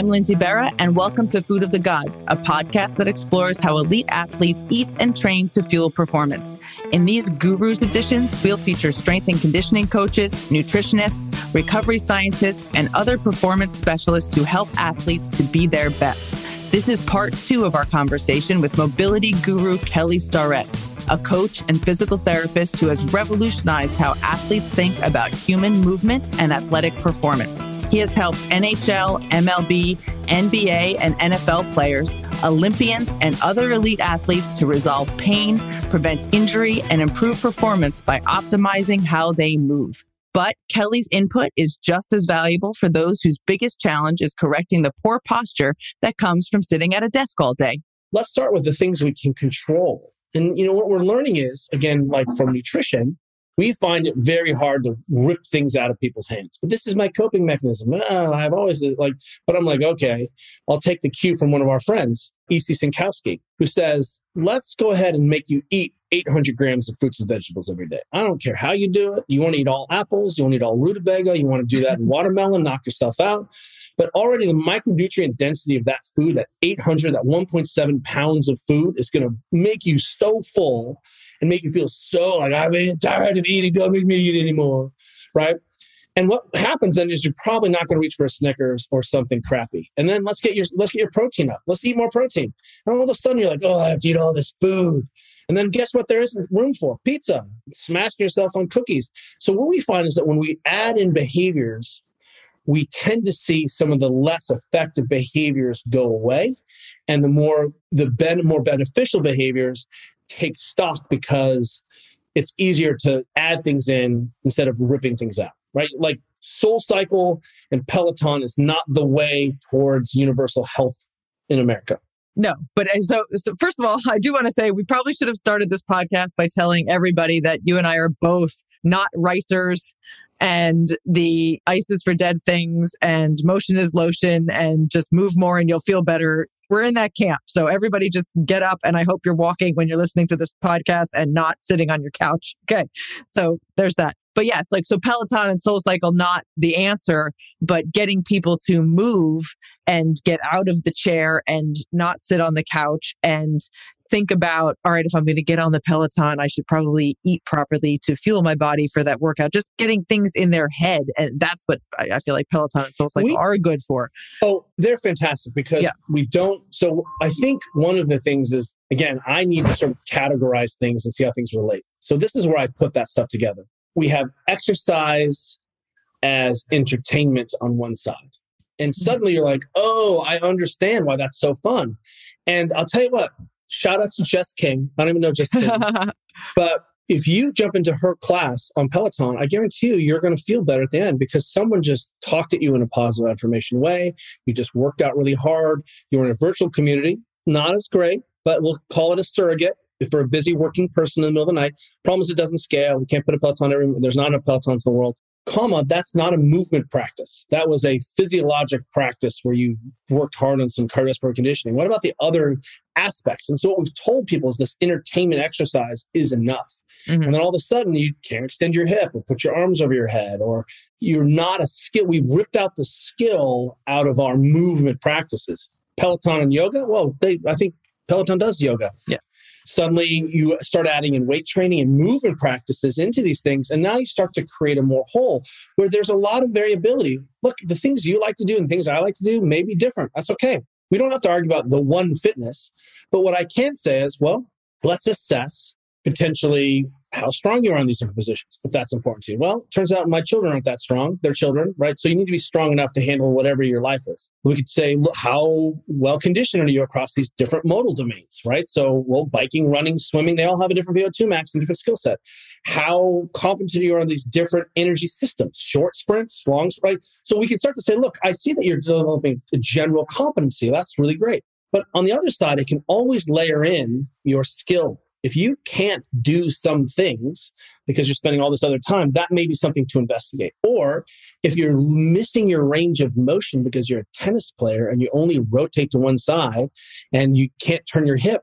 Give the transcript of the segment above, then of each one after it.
I'm Lindsay Berra, and welcome to Food of the Gods, a podcast that explores how elite athletes eat and train to fuel performance. In these Gurus editions, we'll feature strength and conditioning coaches, nutritionists, recovery scientists, and other performance specialists who help athletes to be their best. This is part two of our conversation with mobility guru Kelly Starrett, a coach and physical therapist who has revolutionized how athletes think about human movement and athletic performance. He has helped NHL, MLB, NBA, and NFL players, Olympians, and other elite athletes to resolve pain, prevent injury, and improve performance by optimizing how they move. But Kelly's input is just as valuable for those whose biggest challenge is correcting the poor posture that comes from sitting at a desk all day. Let's start with the things we can control. And you know what we're learning is again like from nutrition, we find it very hard to rip things out of people's hands. But this is my coping mechanism. Uh, I've always like, but I'm like, okay, I'll take the cue from one of our friends, E.C. Synkowski, who says, let's go ahead and make you eat 800 grams of fruits and vegetables every day. I don't care how you do it. You want to eat all apples, you want to eat all rutabaga, you want to do that in watermelon, knock yourself out. But already the micronutrient density of that food, that 800, that 1.7 pounds of food, is going to make you so full and make you feel so like I'm tired of eating. Don't make me eat anymore, right? And what happens then is you're probably not going to reach for a Snickers or something crappy. And then let's get your let's get your protein up. Let's eat more protein. And all of a sudden you're like, oh, I have to eat all this food. And then guess what there isn't room for? Pizza. Smash yourself on cookies. So what we find is that when we add in behaviors, we tend to see some of the less effective behaviors go away and the more the ben- more beneficial behaviors take stock because it's easier to add things in instead of ripping things out, right? Like Soul Cycle and Peloton is not the way towards universal health in America. No, but uh, so, so first of all, I do want to say we probably should have started this podcast by telling everybody that you and I are both not ricers and the ice is for dead things and motion is lotion and just move more and you'll feel better we're in that camp. So everybody just get up and I hope you're walking when you're listening to this podcast and not sitting on your couch. Okay. So there's that. But yes, like so Peloton and Soul Cycle not the answer, but getting people to move and get out of the chair and not sit on the couch and think about, all right, if I'm going to get on the Peloton, I should probably eat properly to fuel my body for that workout. Just getting things in their head. And that's what I, feel like Peloton and Soul Cycle are good for. Oh, they're fantastic because yeah. we don't. So I think one of the things is, again, I need to sort of categorize things and see how things relate. So this is where I put that stuff together. We have exercise as entertainment on one side. And mm-hmm. suddenly you're like, oh, I understand why that's so fun. And I'll tell you what, shout out to Jess King. I don't even know Jess King. but if you jump into her class on Peloton, I guarantee you, you're going to feel better at the end because someone just talked at you in a positive affirmation way. You just worked out really hard. You're in a virtual community, not as great, but we'll call it a surrogate If we're a busy working person in the middle of the night. Problem is, it doesn't scale. We can't put a Peloton everywhere. There's not enough Pelotons in the world comma, that's not a movement practice. That was a physiologic practice where you worked hard on some cardiovascular conditioning. What about the other aspects? And so what we've told people is this entertainment exercise is enough. Mm-hmm. And then all of a sudden you can't extend your hip or put your arms over your head, or you're not a skill. We've ripped out the skill out of our movement practices. Peloton and yoga, well, they I think Peloton does yoga. Yeah suddenly you start adding in weight training and movement practices into these things and now you start to create a more whole where there's a lot of variability. Look the things you like to do and things i like to do may be different. That's okay. We don't have to argue about the one fitness but what i can say is well let's assess potentially how strong you are in these different positions, if that's important to you. Well, turns out my children aren't that strong. They're children, right? So you need to be strong enough to handle whatever your life is. We could say, look, how well conditioned are you across these different modal domains, right? So, well, biking, running, swimming, they all have a different VO2 max and different skill set. How competent are you on these different energy systems, short sprints, long sprints. So we can start to say, look, I see that you're developing a general competency. That's really great. But on the other side, it can always layer in your skill if you can't do some things because you're spending all this other time, that may be something to investigate. Or if you're missing your range of motion because you're a tennis player and you only rotate to one side and you can't turn your hip,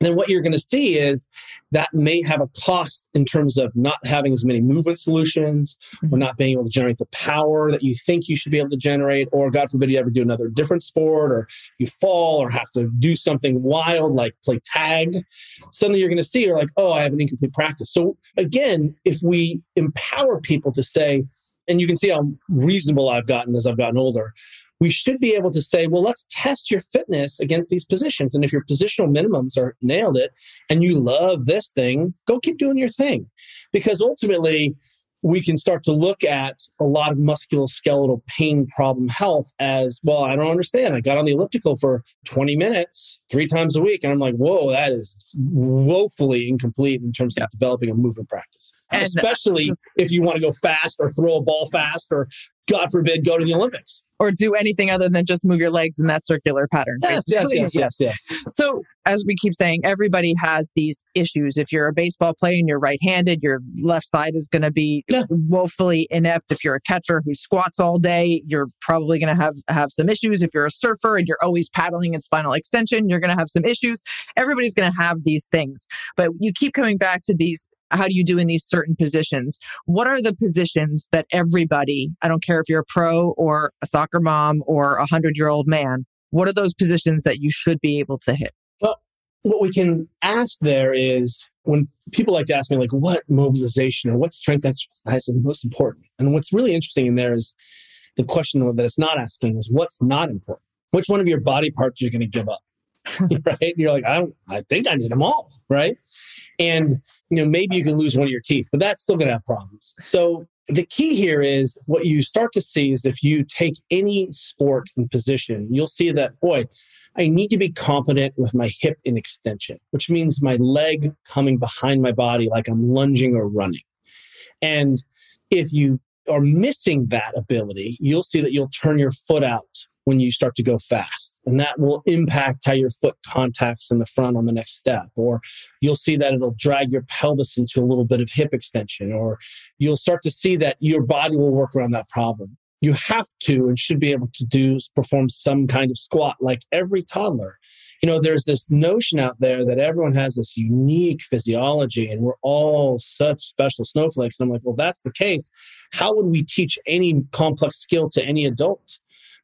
then what you're going to see is that may have a cost in terms of not having as many movement solutions mm-hmm. or not being able to generate the power that you think you should be able to generate or god forbid you ever do another different sport or you fall or have to do something wild like play tag suddenly you're going to see you're like oh i have an incomplete practice so again if we empower people to say and you can see how reasonable i've gotten as i've gotten older we should be able to say, well, let's test your fitness against these positions. And if your positional minimums are nailed it and you love this thing, go keep doing your thing. Because ultimately, we can start to look at a lot of musculoskeletal pain problem health as well. I don't understand. I got on the elliptical for 20 minutes three times a week, and I'm like, whoa, that is woefully incomplete in terms of yeah. developing a movement practice. And especially just, if you want to go fast or throw a ball fast or God forbid, go to the Olympics. Or do anything other than just move your legs in that circular pattern. Yes, yes, yes, yes, yes. So, as we keep saying, everybody has these issues. If you're a baseball player and you're right handed, your left side is going to be yeah. woefully inept. If you're a catcher who squats all day, you're probably going to have, have some issues. If you're a surfer and you're always paddling in spinal extension, you're going to have some issues. Everybody's going to have these things. But you keep coming back to these how do you do in these certain positions? What are the positions that everybody, I don't care if you're a pro or a soccer mom or a hundred year old man, what are those positions that you should be able to hit? Well, what we can ask there is when people like to ask me, like, what mobilization or what strength exercise is the most important? And what's really interesting in there is the question that it's not asking is what's not important? Which one of your body parts are you going to give up? right? You're like, I don't, I think I need them all, right? And you know, maybe you can lose one of your teeth, but that's still going to have problems. So the key here is what you start to see is if you take any sport and position, you'll see that, boy, I need to be competent with my hip in extension, which means my leg coming behind my body like I'm lunging or running. And if you are missing that ability, you'll see that you'll turn your foot out when you start to go fast. And that will impact how your foot contacts in the front on the next step. Or you'll see that it'll drag your pelvis into a little bit of hip extension. Or you'll start to see that your body will work around that problem. You have to and should be able to do perform some kind of squat like every toddler. You know, there's this notion out there that everyone has this unique physiology and we're all such special snowflakes. And I'm like, well, that's the case. How would we teach any complex skill to any adult?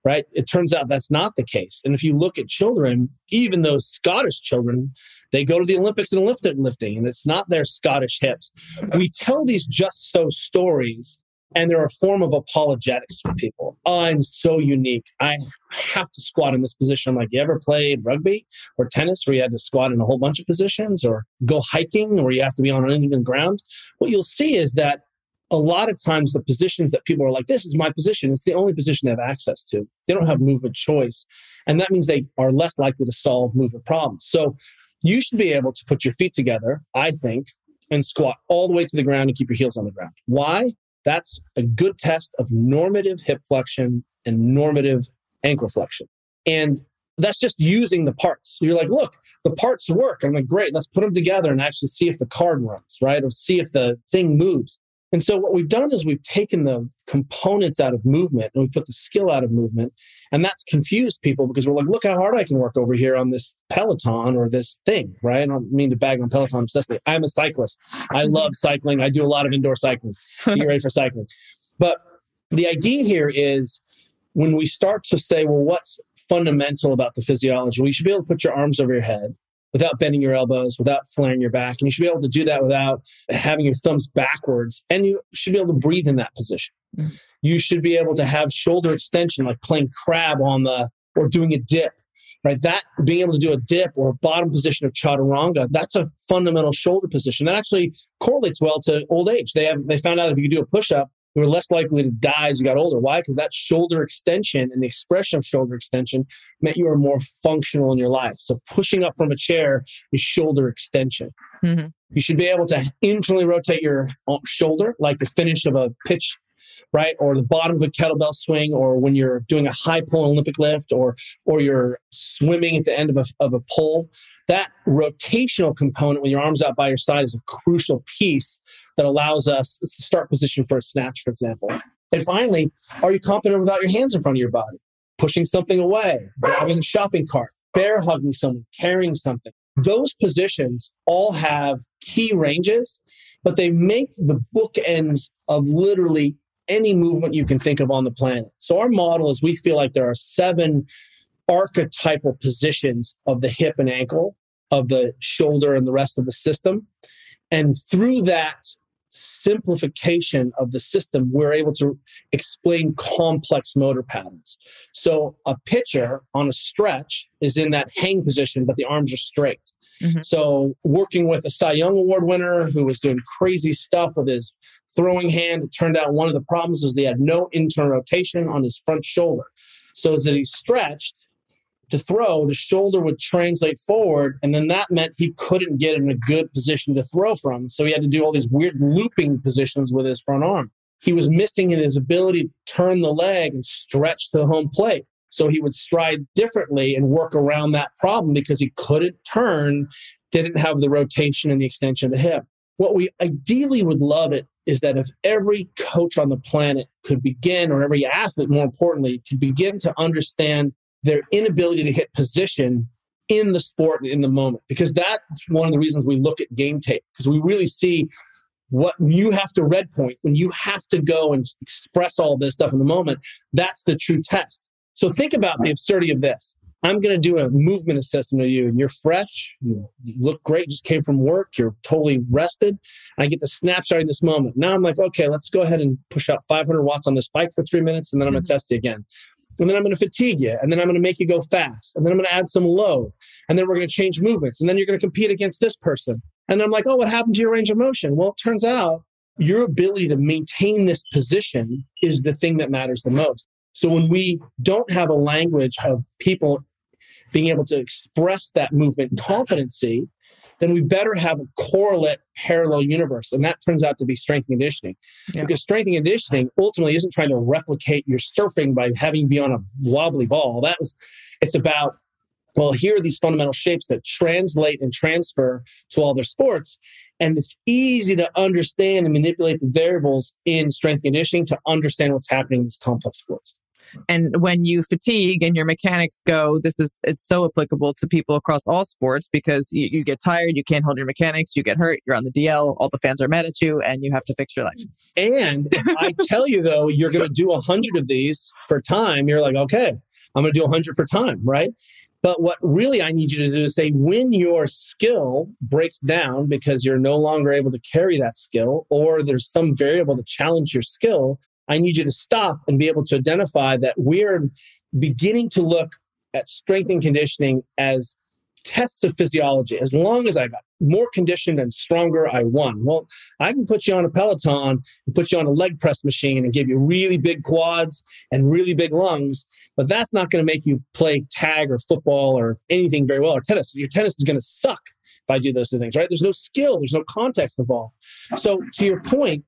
Right? It turns out that's not the case. And if you look at children, even those Scottish children, they go to the Olympics in lift and lifting, and it's not their Scottish hips. We tell these just so stories, and they're a form of apologetics for people. I'm so unique. I have to squat in this position. I'm like, you ever played rugby or tennis where you had to squat in a whole bunch of positions or go hiking where you have to be on uneven ground? What you'll see is that a lot of times the positions that people are like, this is my position, it's the only position they have access to. They don't have movement choice. And that means they are less likely to solve movement problems. So you should be able to put your feet together, I think, and squat all the way to the ground and keep your heels on the ground. Why? That's a good test of normative hip flexion and normative ankle flexion. And that's just using the parts. You're like, look, the parts work. I'm like, great, let's put them together and actually see if the card runs, right? Or see if the thing moves. And so what we've done is we've taken the components out of movement and we put the skill out of movement. And that's confused people because we're like, look how hard I can work over here on this Peloton or this thing, right? I don't mean to bag on Peloton obsessively. I'm a cyclist. I love cycling. I do a lot of indoor cycling get ready for cycling. But the idea here is when we start to say, well, what's fundamental about the physiology? Well, you should be able to put your arms over your head without bending your elbows, without flaring your back. And you should be able to do that without having your thumbs backwards. And you should be able to breathe in that position. Mm-hmm. You should be able to have shoulder extension, like playing crab on the, or doing a dip, right? That being able to do a dip or a bottom position of chaturanga, that's a fundamental shoulder position. That actually correlates well to old age. They have, they found out if you do a push up, you were less likely to die as you got older. Why? Because that shoulder extension and the expression of shoulder extension meant you were more functional in your life. So pushing up from a chair is shoulder extension. Mm-hmm. You should be able to internally rotate your uh, shoulder, like the finish of a pitch right? Or the bottom of a kettlebell swing, or when you're doing a high pull Olympic lift, or or you're swimming at the end of a, of a pull. That rotational component, when your arms out by your side, is a crucial piece that allows us the start position for a snatch, for example. And finally, are you competent without your hands in front of your body? Pushing something away, grabbing a shopping cart, bear hugging someone, carrying something. those positions all have key ranges, but they make the bookends of literally any movement you can think of on the planet. So our model is we feel like there are seven archetypal positions of the hip and ankle, of the shoulder and the rest of the system. And through that simplification of the system, we're able to explain complex motor patterns. So a pitcher on a stretch is in that hang position, but the arms are straight. Mm-hmm. So working with a Cy Young Award winner who was doing crazy stuff with his throwing hand, it turned out one of the problems was he had no internal rotation on his front shoulder. So as he stretched, to throw, the shoulder would translate forward, and then that meant he couldn't get in a good position to throw from. So he had to do all these weird looping positions with his front arm. He was missing in his ability to turn the leg and stretch to the home plate. So he would stride differently and work around that problem because he couldn't turn, didn't have the rotation and the extension of the hip. What we ideally would love it is that if every coach on the planet could begin, or every athlete more importantly, could begin to understand their inability to hit position in the sport in the moment because that's one of the reasons we look at game tape because we really see what you have to red point when you have to go and express all this stuff in the moment. That's the true test. So think about the absurdity of this. I'm going to do a movement assessment of you and you're fresh you look great just came from work you're totally rested. I get the snapshot in this moment. Now i'm like okay let's go ahead and push out 500 watts on this bike for three minutes and then i'm going to mm-hmm. test you again and then I'm going to fatigue you, and then I'm going to make you go fast, and then I'm going to add some load, and then we're going to change movements, and then you're going to compete against this person. And I'm like, oh, what happened to your range of motion? Well, it turns out your ability to maintain this position is the thing that matters the most. So when we don't have a language of people being able to express that movement competency, then we better have a correlate parallel universe. And that turns out to be strength and conditioning. Yeah. Because strength and conditioning ultimately isn't trying to replicate your surfing by having you be on a wobbly ball. That was, it's about, well, here are these fundamental shapes that translate and transfer to all their sports. And it's easy to understand and manipulate the variables in strength conditioning to understand what's happening in these complex sports. And when you fatigue and your mechanics go, this is it's so applicable to people across all sports because you, you get tired, you can't hold your mechanics, you get hurt, you're on the DL, all the fans are mad at you, and you have to fix your life. And I tell you though, you're going to do a hundred of these for time, you're like, okay, I'm going to do a hundred for time, right? But what really I need you to do is say when your skill breaks down because you're no longer able to carry that skill, or there's some variable to challenge your skill, I need you to stop and be able to identify that we're beginning to look at strength and conditioning as tests of physiology. As long as I got more conditioned and stronger, I won. Well, I can put you on a Peloton and put you on a leg press machine and give you really big quads and really big lungs, but that's not going to make you play tag or football or anything very well or tennis. Your tennis is going to suck if I do those two things, right? There's no skill, there's no context involved. So, to your point,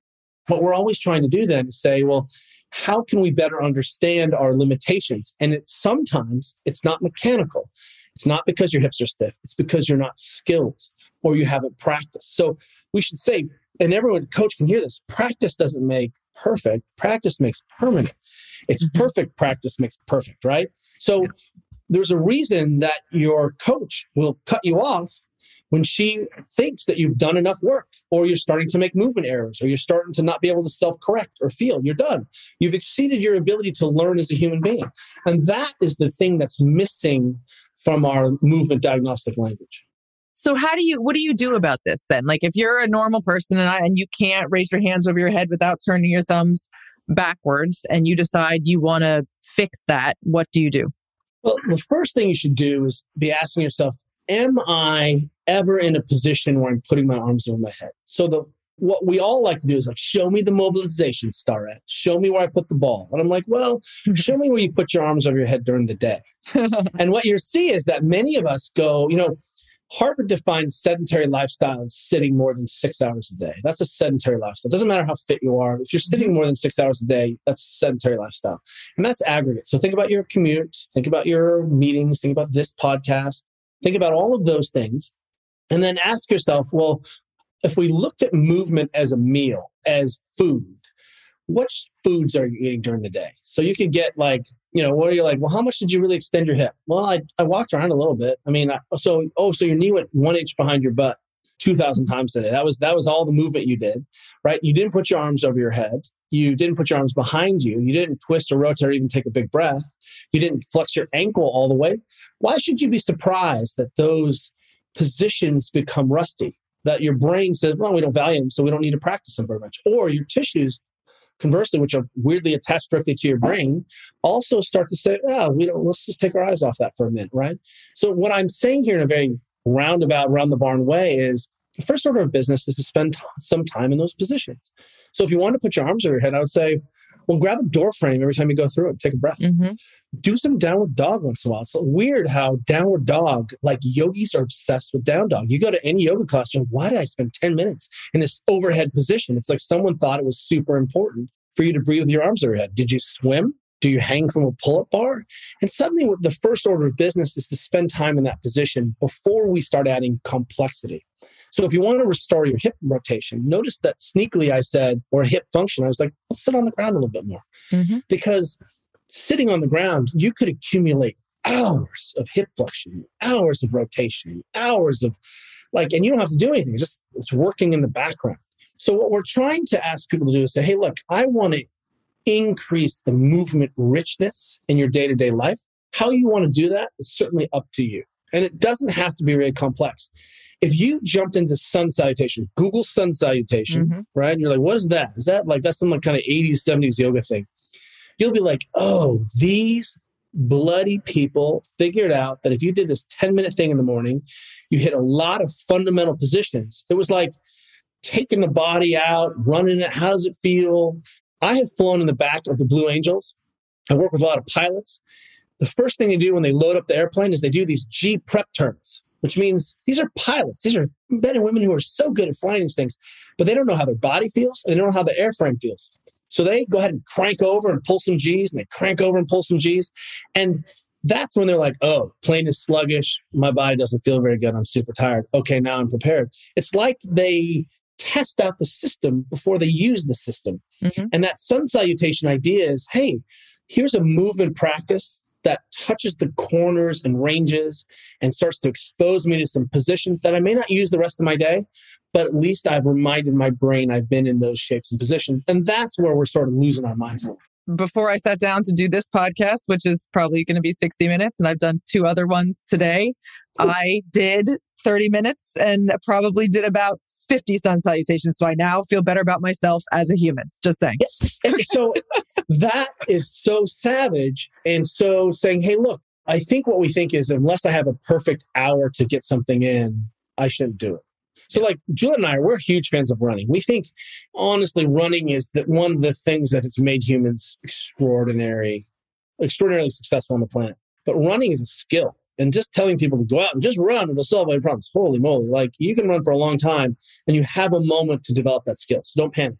what we're always trying to do then is say, well, how can we better understand our limitations? And it's sometimes it's not mechanical. It's not because your hips are stiff. It's because you're not skilled or you haven't practiced. So we should say, and everyone coach can hear this, practice doesn't make perfect. Practice makes permanent. It's mm-hmm. perfect practice makes perfect, right? So there's a reason that your coach will cut you off when she thinks that you've done enough work or you're starting to make movement errors or you're starting to not be able to self correct or feel you're done. You've exceeded your ability to learn as a human being. And that is the thing that's missing from our movement diagnostic language. So how do you what do you do about this then? Like if you're a normal person and I, and you can't raise your hands over your head without turning your thumbs backwards and you decide you want to fix that, what do you do? Well, the first thing you should do is be asking yourself, am I ever in a position where I'm putting my arms over my head? So the what we all like to do is like show me the mobilization star at show me where i put the ball. And i'm like well show me where you put your arms over your head during the day. And what you see is that many of us go you know harvard defines sedentary lifestyle as sitting more than six hours a day. That's a sedentary lifestyle. It doesn't matter how fit you are. If you're mm-hmm. sitting more than six hours a day that's a sedentary lifestyle. And that's aggregate. So think about your commute think about your meetings think about this podcast Think about all of those things and then ask yourself, well, if we looked at movement as a meal, as food, which foods are you eating during the day? So you could get like, you know, what are you like? Well, how much did you really extend your hip? Well, I, I walked around a little bit. I mean, I, so, oh, so your knee went one inch behind your butt 2000 times today. That was, that was all the movement you did, right? You didn't put your arms over your head. You didn't put your arms behind you. You didn't twist or rotate or even take a big breath. You didn't flex your ankle all the way. Why should you be surprised that those positions become rusty? That your brain says, well, we don't value them, so we don't need to practice them very much. Or your tissues conversely, which are weirdly attached directly to your brain, also start to say, oh, we don't, let's just take our eyes off that for a minute, right? So, what I'm saying here in a very roundabout, round the barn way is the first order of business is to spend t- some time in those positions. So, if you want to put your arms over your head, I would say, well, grab a door frame every time you go through it, take a breath. Mm-hmm do some downward dog once in a while. It's weird how downward dog, like yogis are obsessed with down dog. You go to any yoga class, you're like, why did I spend 10 minutes in this overhead position? It's like someone thought it was super important for you to breathe with your arms overhead. Did you swim? Do you hang from a pull up bar? And suddenly, the first order of business is to spend time in that position before we start adding complexity. So, if you want to restore your hip rotation, notice that sneakily I said, or hip function, I was like, let's sit on the ground a little bit more. Mm-hmm. Because sitting on the ground, you could accumulate hours of hip flexion, hours of rotation, hours of like, and you don't have to do anything. It's just it's working in the background. So what we're trying to ask people to do is say, hey, look, I want to increase the movement richness in your day-to-day life. How you want to do that is certainly up to you. And it doesn't have to be really complex. If you jumped into sun salutation, Google sun salutation, mm-hmm. right? And you're like, what is that? Is that like that's some like kind of 80s, 70s yoga thing? you'll be like, oh, these bloody people figured out that if you did this 10 minute thing in the morning, you hit a lot of fundamental positions. It was like taking the body out, running it. How does it feel? I have flown in the back of the Blue Angels. I work with a lot of pilots. The first thing they do when they load up the airplane is they do these G prep turns, which means these are pilots. These are men and women who are so good at flying these things, but they don't know how their body feels. And they don't know how the airframe feels. So they go ahead and crank over and pull some G's, and they crank over and pull some G's. And that's when they're like, oh, plane is sluggish. My body doesn't feel very good. I'm super tired. Okay, now I'm prepared. It's like they test out the system before they use the system. Mm-hmm. And that sun salutation idea is hey, here's a movement practice that touches the corners and ranges and starts to expose me to some positions that I may not use the rest of my day, but at least I've reminded my brain I've been in those shapes and positions. And that's where we're sort of losing our minds. Before I sat down to do this podcast, which is probably going to be 60 minutes, and I've done two other ones today. I did 30 minutes and probably did about 50 sun salutations. So I now feel better about myself as a human. Just saying. so that is so savage. And so saying, hey, look, I think what we think is unless I have a perfect hour to get something in, I shouldn't do it. So, like Julian and I, we're huge fans of running. We think, honestly, running is that one of the things that has made humans extraordinary, extraordinarily successful on the planet. But running is a skill and just telling people to go out and just run it'll solve all your problems. Holy moly like you can run for a long time and you have a moment to develop that skill so don't panic.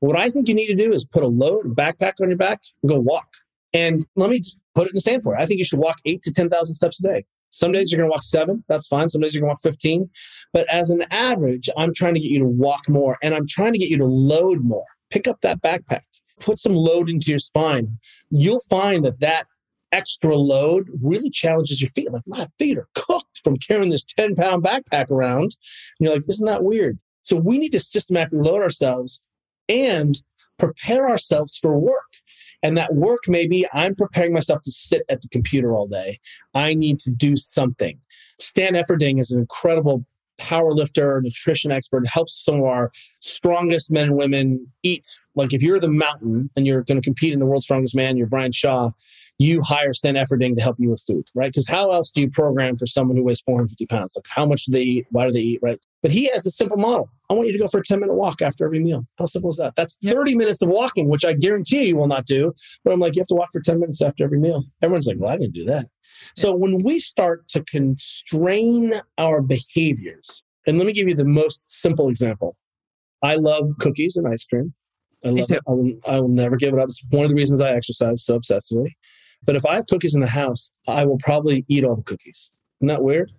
What i think you need to do is put a load a backpack on your back and go walk. And let me put it in the stand for it i think you should walk 8 to 10,000 steps a day. Some days you're going to walk 7 that's fine. Some days you're going to walk 15 but as an average i'm trying to get you to walk more and i'm trying to get you to load more. Pick up that backpack. Put some load into your spine. You'll find that that extra load really challenges your feet. Like my feet are cooked from carrying this 10 pound backpack around. And you're like, this isn't that weird? So we need to systematically load ourselves and prepare ourselves for work. And that work may be I'm preparing myself to sit at the computer all day. I need to do something. Stan Efferding is an incredible power lifter, nutrition expert, helps some of our strongest men and women eat. Like if you're the mountain and you're going to compete in the world's strongest man, you're Brian Shaw, you hire Stan Efferding to help you with food, right? Because how else do you program for someone who weighs 450 pounds? Like how much do they eat? Why do they eat, right? But he has a simple model. I want you to go for a 10 minute walk after every meal. How simple is that? That's 30 minutes of walking, which I guarantee you will not do. But I'm like, you have to walk for 10 minutes after every meal. Everyone's like, well, I didn't do that. So when we start to constrain our behaviors, and let me give you the most simple example. I love cookies and ice cream. I love it. I will, I will never give it up. It's one of the reasons I exercise so obsessively. But if I have cookies in the house, I will probably eat all the cookies. Isn't that weird?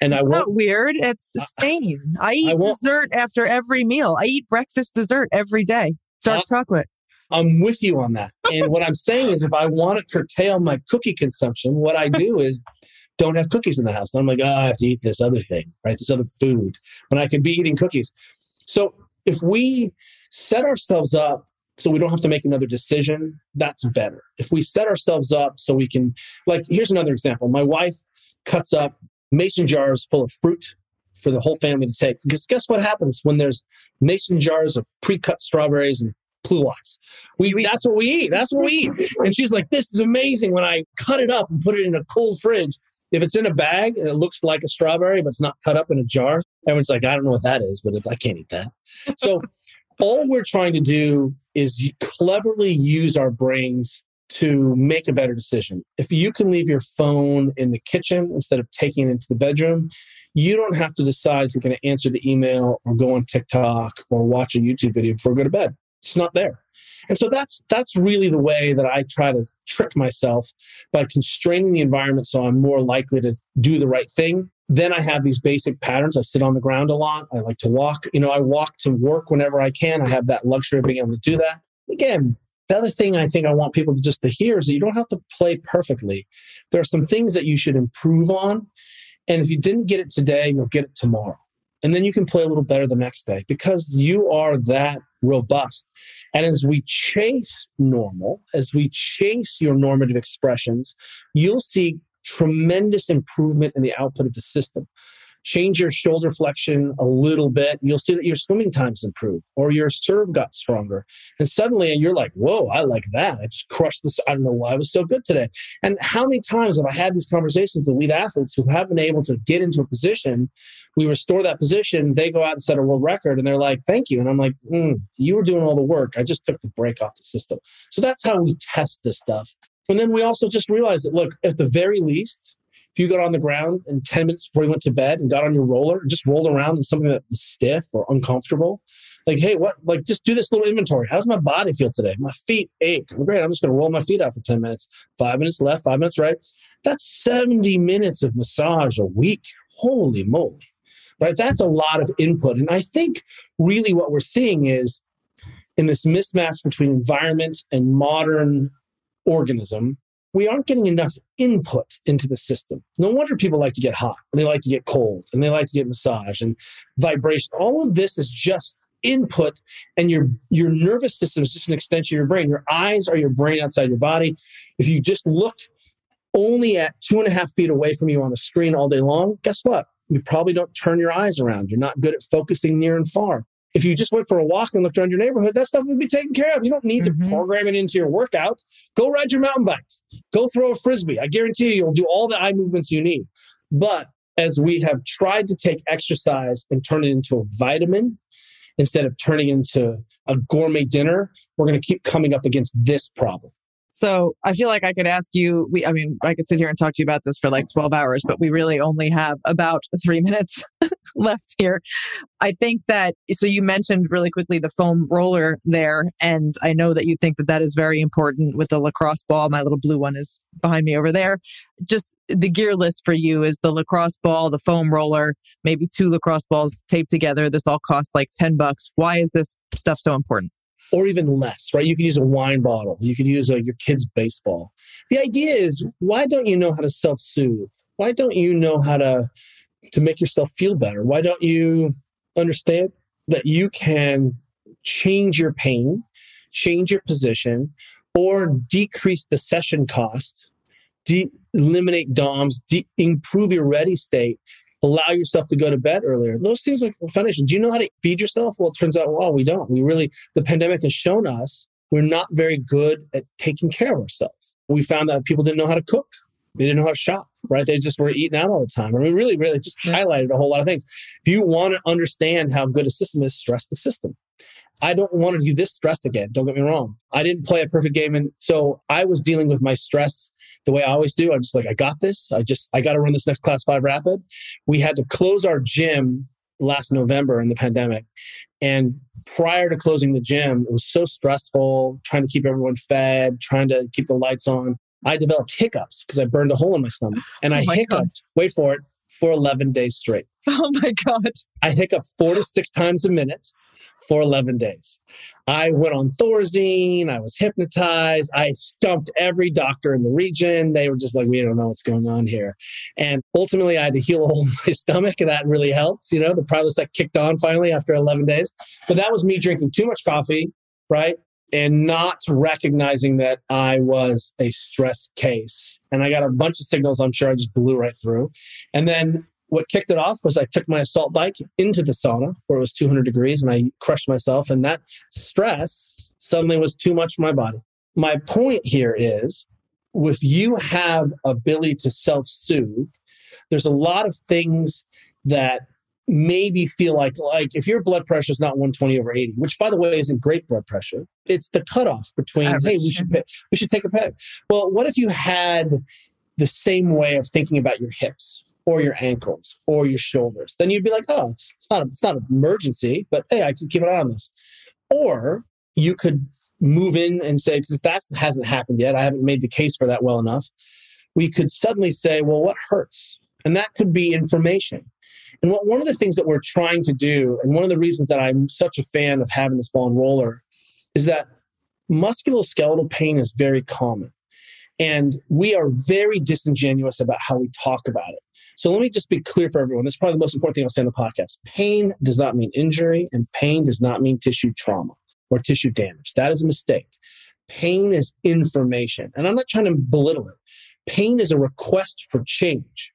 And it's I not weird. It's the same. I eat I dessert after every meal. I eat breakfast dessert every day. Dark chocolate. I'm with you on that. And what I'm saying is, if I want to curtail my cookie consumption, what I do is don't have cookies in the house. And I'm like, oh, I have to eat this other thing, right? This other food when I could be eating cookies. So if we set ourselves up so we don't have to make another decision, that's hmm. better. If we set ourselves up so we can, like, here's another example. My wife cuts up mason jars full of fruit for the whole family to take. Because guess what happens when there's mason jars of pre-cut strawberries and pluots? We, that's what we eat. That's what we eat. And she's like, "This is amazing." When I cut it up and put it in a cold fridge, if it's in a bag and it looks like a strawberry but it's not cut up in a jar, everyone's like, "I don't know what that is," but I can't eat that. So all we're trying to do is cleverly use our brains to make a better decision. If you can leave your phone in the kitchen instead of taking it into the bedroom, you don't have to decide if you're going to answer the email or go on TikTok or watch a YouTube video before you go to bed. It's not there. And so that's that's really the way that I try to trick myself by constraining the environment so I'm more likely to do the right thing. Then I have these basic patterns. I sit on the ground a lot. I like to walk. You know, I walk to work whenever I can. I have that luxury of being able to do that. Again, the other thing I think I want people to just to hear is that you don't have to play perfectly. There are some things that you should improve on. And if you didn't get it today, you'll get it tomorrow. And then you can play a little better the next day because you are that robust. And as we chase normal, as we chase your normative expressions, you'll see tremendous improvement in the output of the system change your shoulder flexion a little bit, you'll see that your swimming times improved or your serve got stronger. And suddenly you're like, whoa, I like that. I just crushed this. I don't know why I was so good today. And how many times have I had these conversations with elite athletes who have been able to get into a position? We restore that position, they go out and set a world record, and they're like, thank you. And I'm like, mm, you were doing all the work. I just took the brake off the system. So that's how we test this stuff. And then we also just realize that, look, at the very least, if you got on the ground in 10 minutes before you went to bed and got on your roller and just rolled around in something that was stiff or uncomfortable, like, hey, what, like, just do this little inventory. How's my body feel today? My feet ache. Great. I'm just going to roll my feet out for 10 minutes, five minutes left, five minutes right. That's 70 minutes of massage a week. Holy moly. Right. That's a lot of input. And I think really what we're seeing is in this mismatch between environment and modern organism, we aren't getting enough input into the system. No wonder people like to get hot and they like to get cold and they like to get massage and vibration. All of this is just input and your your nervous system is just an extension of your brain. Your eyes are your brain outside your body. If you just look only at two and a half feet away from you on a screen all day long, guess what? You probably don't turn your eyes around. You're not good at focusing near and far. If you just went for a walk and looked around your neighborhood, that stuff would be taken care of. You don't need mm-hmm. to program it into your workout. Go ride your mountain bike. Go throw a frisbee. I guarantee you, you'll do all the eye movements you need. But as we have tried to take exercise and turn it into a vitamin instead of turning into a gourmet dinner, we're going to keep coming up against this problem. So I feel like I could ask you, we, I mean, I could sit here and talk to you about this for like 12 hours, but we really only have about three minutes left here. I think that, so you mentioned really quickly the foam roller there. And I know that you think that that is very important with the lacrosse ball. My little blue one is behind me over there. Just the gear list for you is the lacrosse ball, the foam roller, maybe two lacrosse balls taped together. This all costs like 10 bucks. Why is this stuff so important? Or even less, right? You can use a wine bottle. You can use a, your kid's baseball. The idea is, why don't you know how to self-soothe? Why don't you know how to to make yourself feel better? Why don't you understand that you can change your pain, change your position, or decrease the session cost, de- eliminate DOMs, de- improve your ready state allow yourself to go to bed earlier. Those things are foundation. Do you know how to feed yourself? Well, it turns out, well, we don't. We really, the pandemic has shown us we're not very good at taking care of ourselves. We found that people didn't know how to cook. They didn't know how to shop, right? They just were eating out all the time. I mean, really, really just highlighted a whole lot of things. If you want to understand how good a system is, stress the system. I don't want to do this stress again. Don't get me wrong. I didn't play a perfect game. And so I was dealing with my stress the way I always do. I'm just like, I got this. I just, I got to run this next class five rapid. We had to close our gym last November in the pandemic. And prior to closing the gym, it was so stressful trying to keep everyone fed, trying to keep the lights on. I developed hiccups because I burned a hole in my stomach and oh I hiccuped, God. wait for it, for 11 days straight. Oh my God. I hiccup four to six times a minute for 11 days. I went on Thorazine. I was hypnotized. I stumped every doctor in the region. They were just like, we don't know what's going on here. And ultimately, I had to heal a hole in my stomach, and that really helped. You know, the Prilosec kicked on finally after 11 days. But that was me drinking too much coffee, right? And not recognizing that I was a stress case. And I got a bunch of signals I'm sure I just blew right through. And then what kicked it off was I took my assault bike into the sauna where it was 200 degrees and I crushed myself. And that stress suddenly was too much for my body. My point here is if you have ability to self soothe, there's a lot of things that maybe feel like like if your blood pressure is not 120 over 80 which by the way isn't great blood pressure it's the cutoff between Average. hey we should pay, we should take a pill well what if you had the same way of thinking about your hips or your ankles or your shoulders, then you'd be like, oh, it's, not a, it's not an emergency, but hey, I can keep an eye on this. Or you could move in and say, because that hasn't happened yet, I haven't made the case for that well enough. We could suddenly say, well, what hurts? And that could be information. And what, one of the things that we're trying to do, and one of the reasons that I'm such a fan of having this ball and roller, is that musculoskeletal pain is very common. And we are very disingenuous about how we talk about it. So let me just be clear for everyone. This is probably the most important thing I'll say in the podcast. Pain does not mean injury, and pain does not mean tissue trauma or tissue damage. That is a mistake. Pain is information. And I'm not trying to belittle it. Pain is a request for change.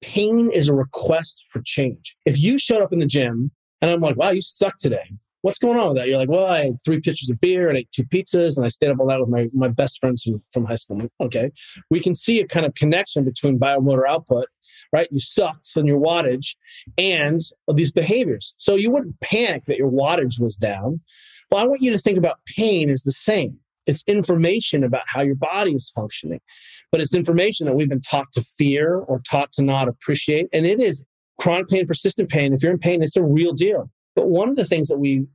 Pain is a request for change. If you showed up in the gym and I'm like, wow, you suck today. What's going on with that? You're like, well, I had three pitchers of beer and ate two pizzas and I stayed up all night with my, my best friends from, from high school. Like, okay. We can see a kind of connection between biomotor output right? You sucked on your wattage and these behaviors. So you wouldn't panic that your wattage was down. Well, I want you to think about pain as the same. It's information about how your body is functioning, but it's information that we've been taught to fear or taught to not appreciate. And it is chronic pain, persistent pain. If you're in pain, it's a real deal. But one of the things that we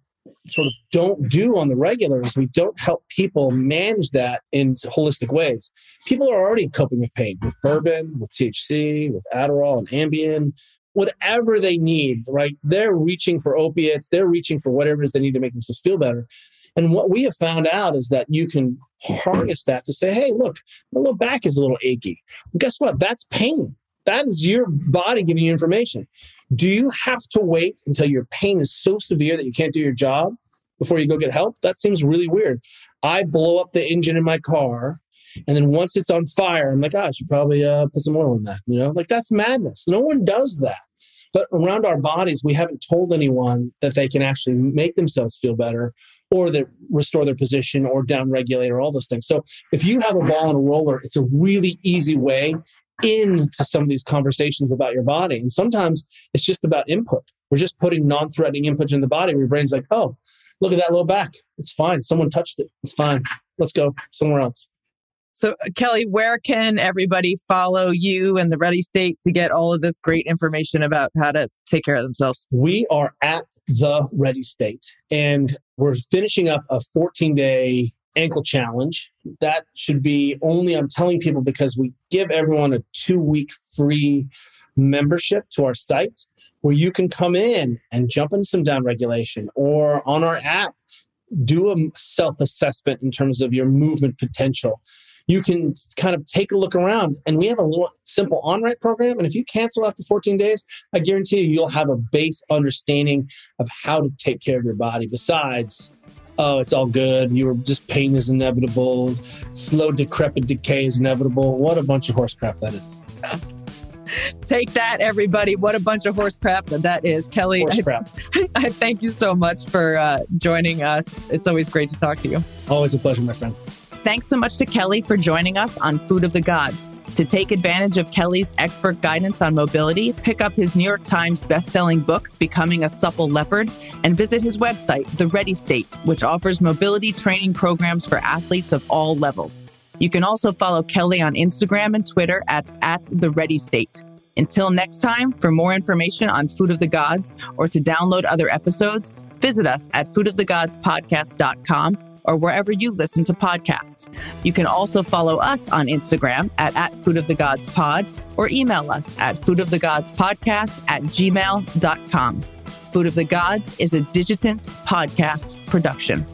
sort of don't do on the regular is we don't help people manage that in holistic ways. People are already coping with pain with bourbon, with THC, with Adderall and Ambien, whatever they need, right? They're reaching for opiates, they're reaching for whatever it is they need to make themselves feel better. And what we have found out is that you can harness that to say, hey, look, my little back is a little achy. Well, guess what? That's pain. That is your body giving you information. Do you have to wait until your pain is so severe that you can't do your job before you go get help? That seems really weird. I blow up the engine in my car, and then once it's on fire, I'm like, oh, I should probably uh, put some oil in that. You know, like that's madness. No one does that. But around our bodies, we haven't told anyone that they can actually make themselves feel better or that restore their position or downregulate or all those things. So if you have a ball and a roller, it's a really easy way into some of these conversations about your body. And sometimes it's just about input. We're just putting non threatening input in the body. Your brain's like, oh, look at that low back. It's fine. Someone touched it. It's fine. Let's go somewhere else. So, uh, Kelly, where can everybody follow you and the Ready State to get all of this great information about how to take care of themselves? We are at the Ready State and we're finishing up a 14 day ankle challenge. That should be only, I'm telling people, because we give everyone a two week free membership to our site where you can come in and jump into some down regulation or on our app, do a self assessment in terms of your movement potential. You can kind of take a look around, and we have a little simple on ramp program. And if you cancel after 14 days, I guarantee you, you'll have a base understanding of how to take care of your body besides oh, it's all good. You were just pain is inevitable. Slow, decrepit decay is inevitable. What a bunch of horse crap that is. Take that, everybody. What a bunch of horse crap that, that is. Kelly, horse crap. I, I thank you so much for uh, joining us. It's always great to talk to you. Always a pleasure, my friend. Thanks so much to Kelly for joining us on Food of the Gods. To take advantage of Kelly's expert guidance on mobility, pick up his New York Times bestselling book, Becoming a Supple Leopard, and visit his website, The Ready State, which offers mobility training programs for athletes of all levels. You can also follow Kelly on Instagram and Twitter at, at The Ready State. Until next time, for more information on Food of the Gods or to download other episodes, visit us at foodofthegodspodcast.com or wherever you listen to podcasts. You can also follow us on Instagram at, at Food of the Gods Pod or email us at foodofthegodspodcast at gmail.com. Food of the Gods is a Digitant podcast production.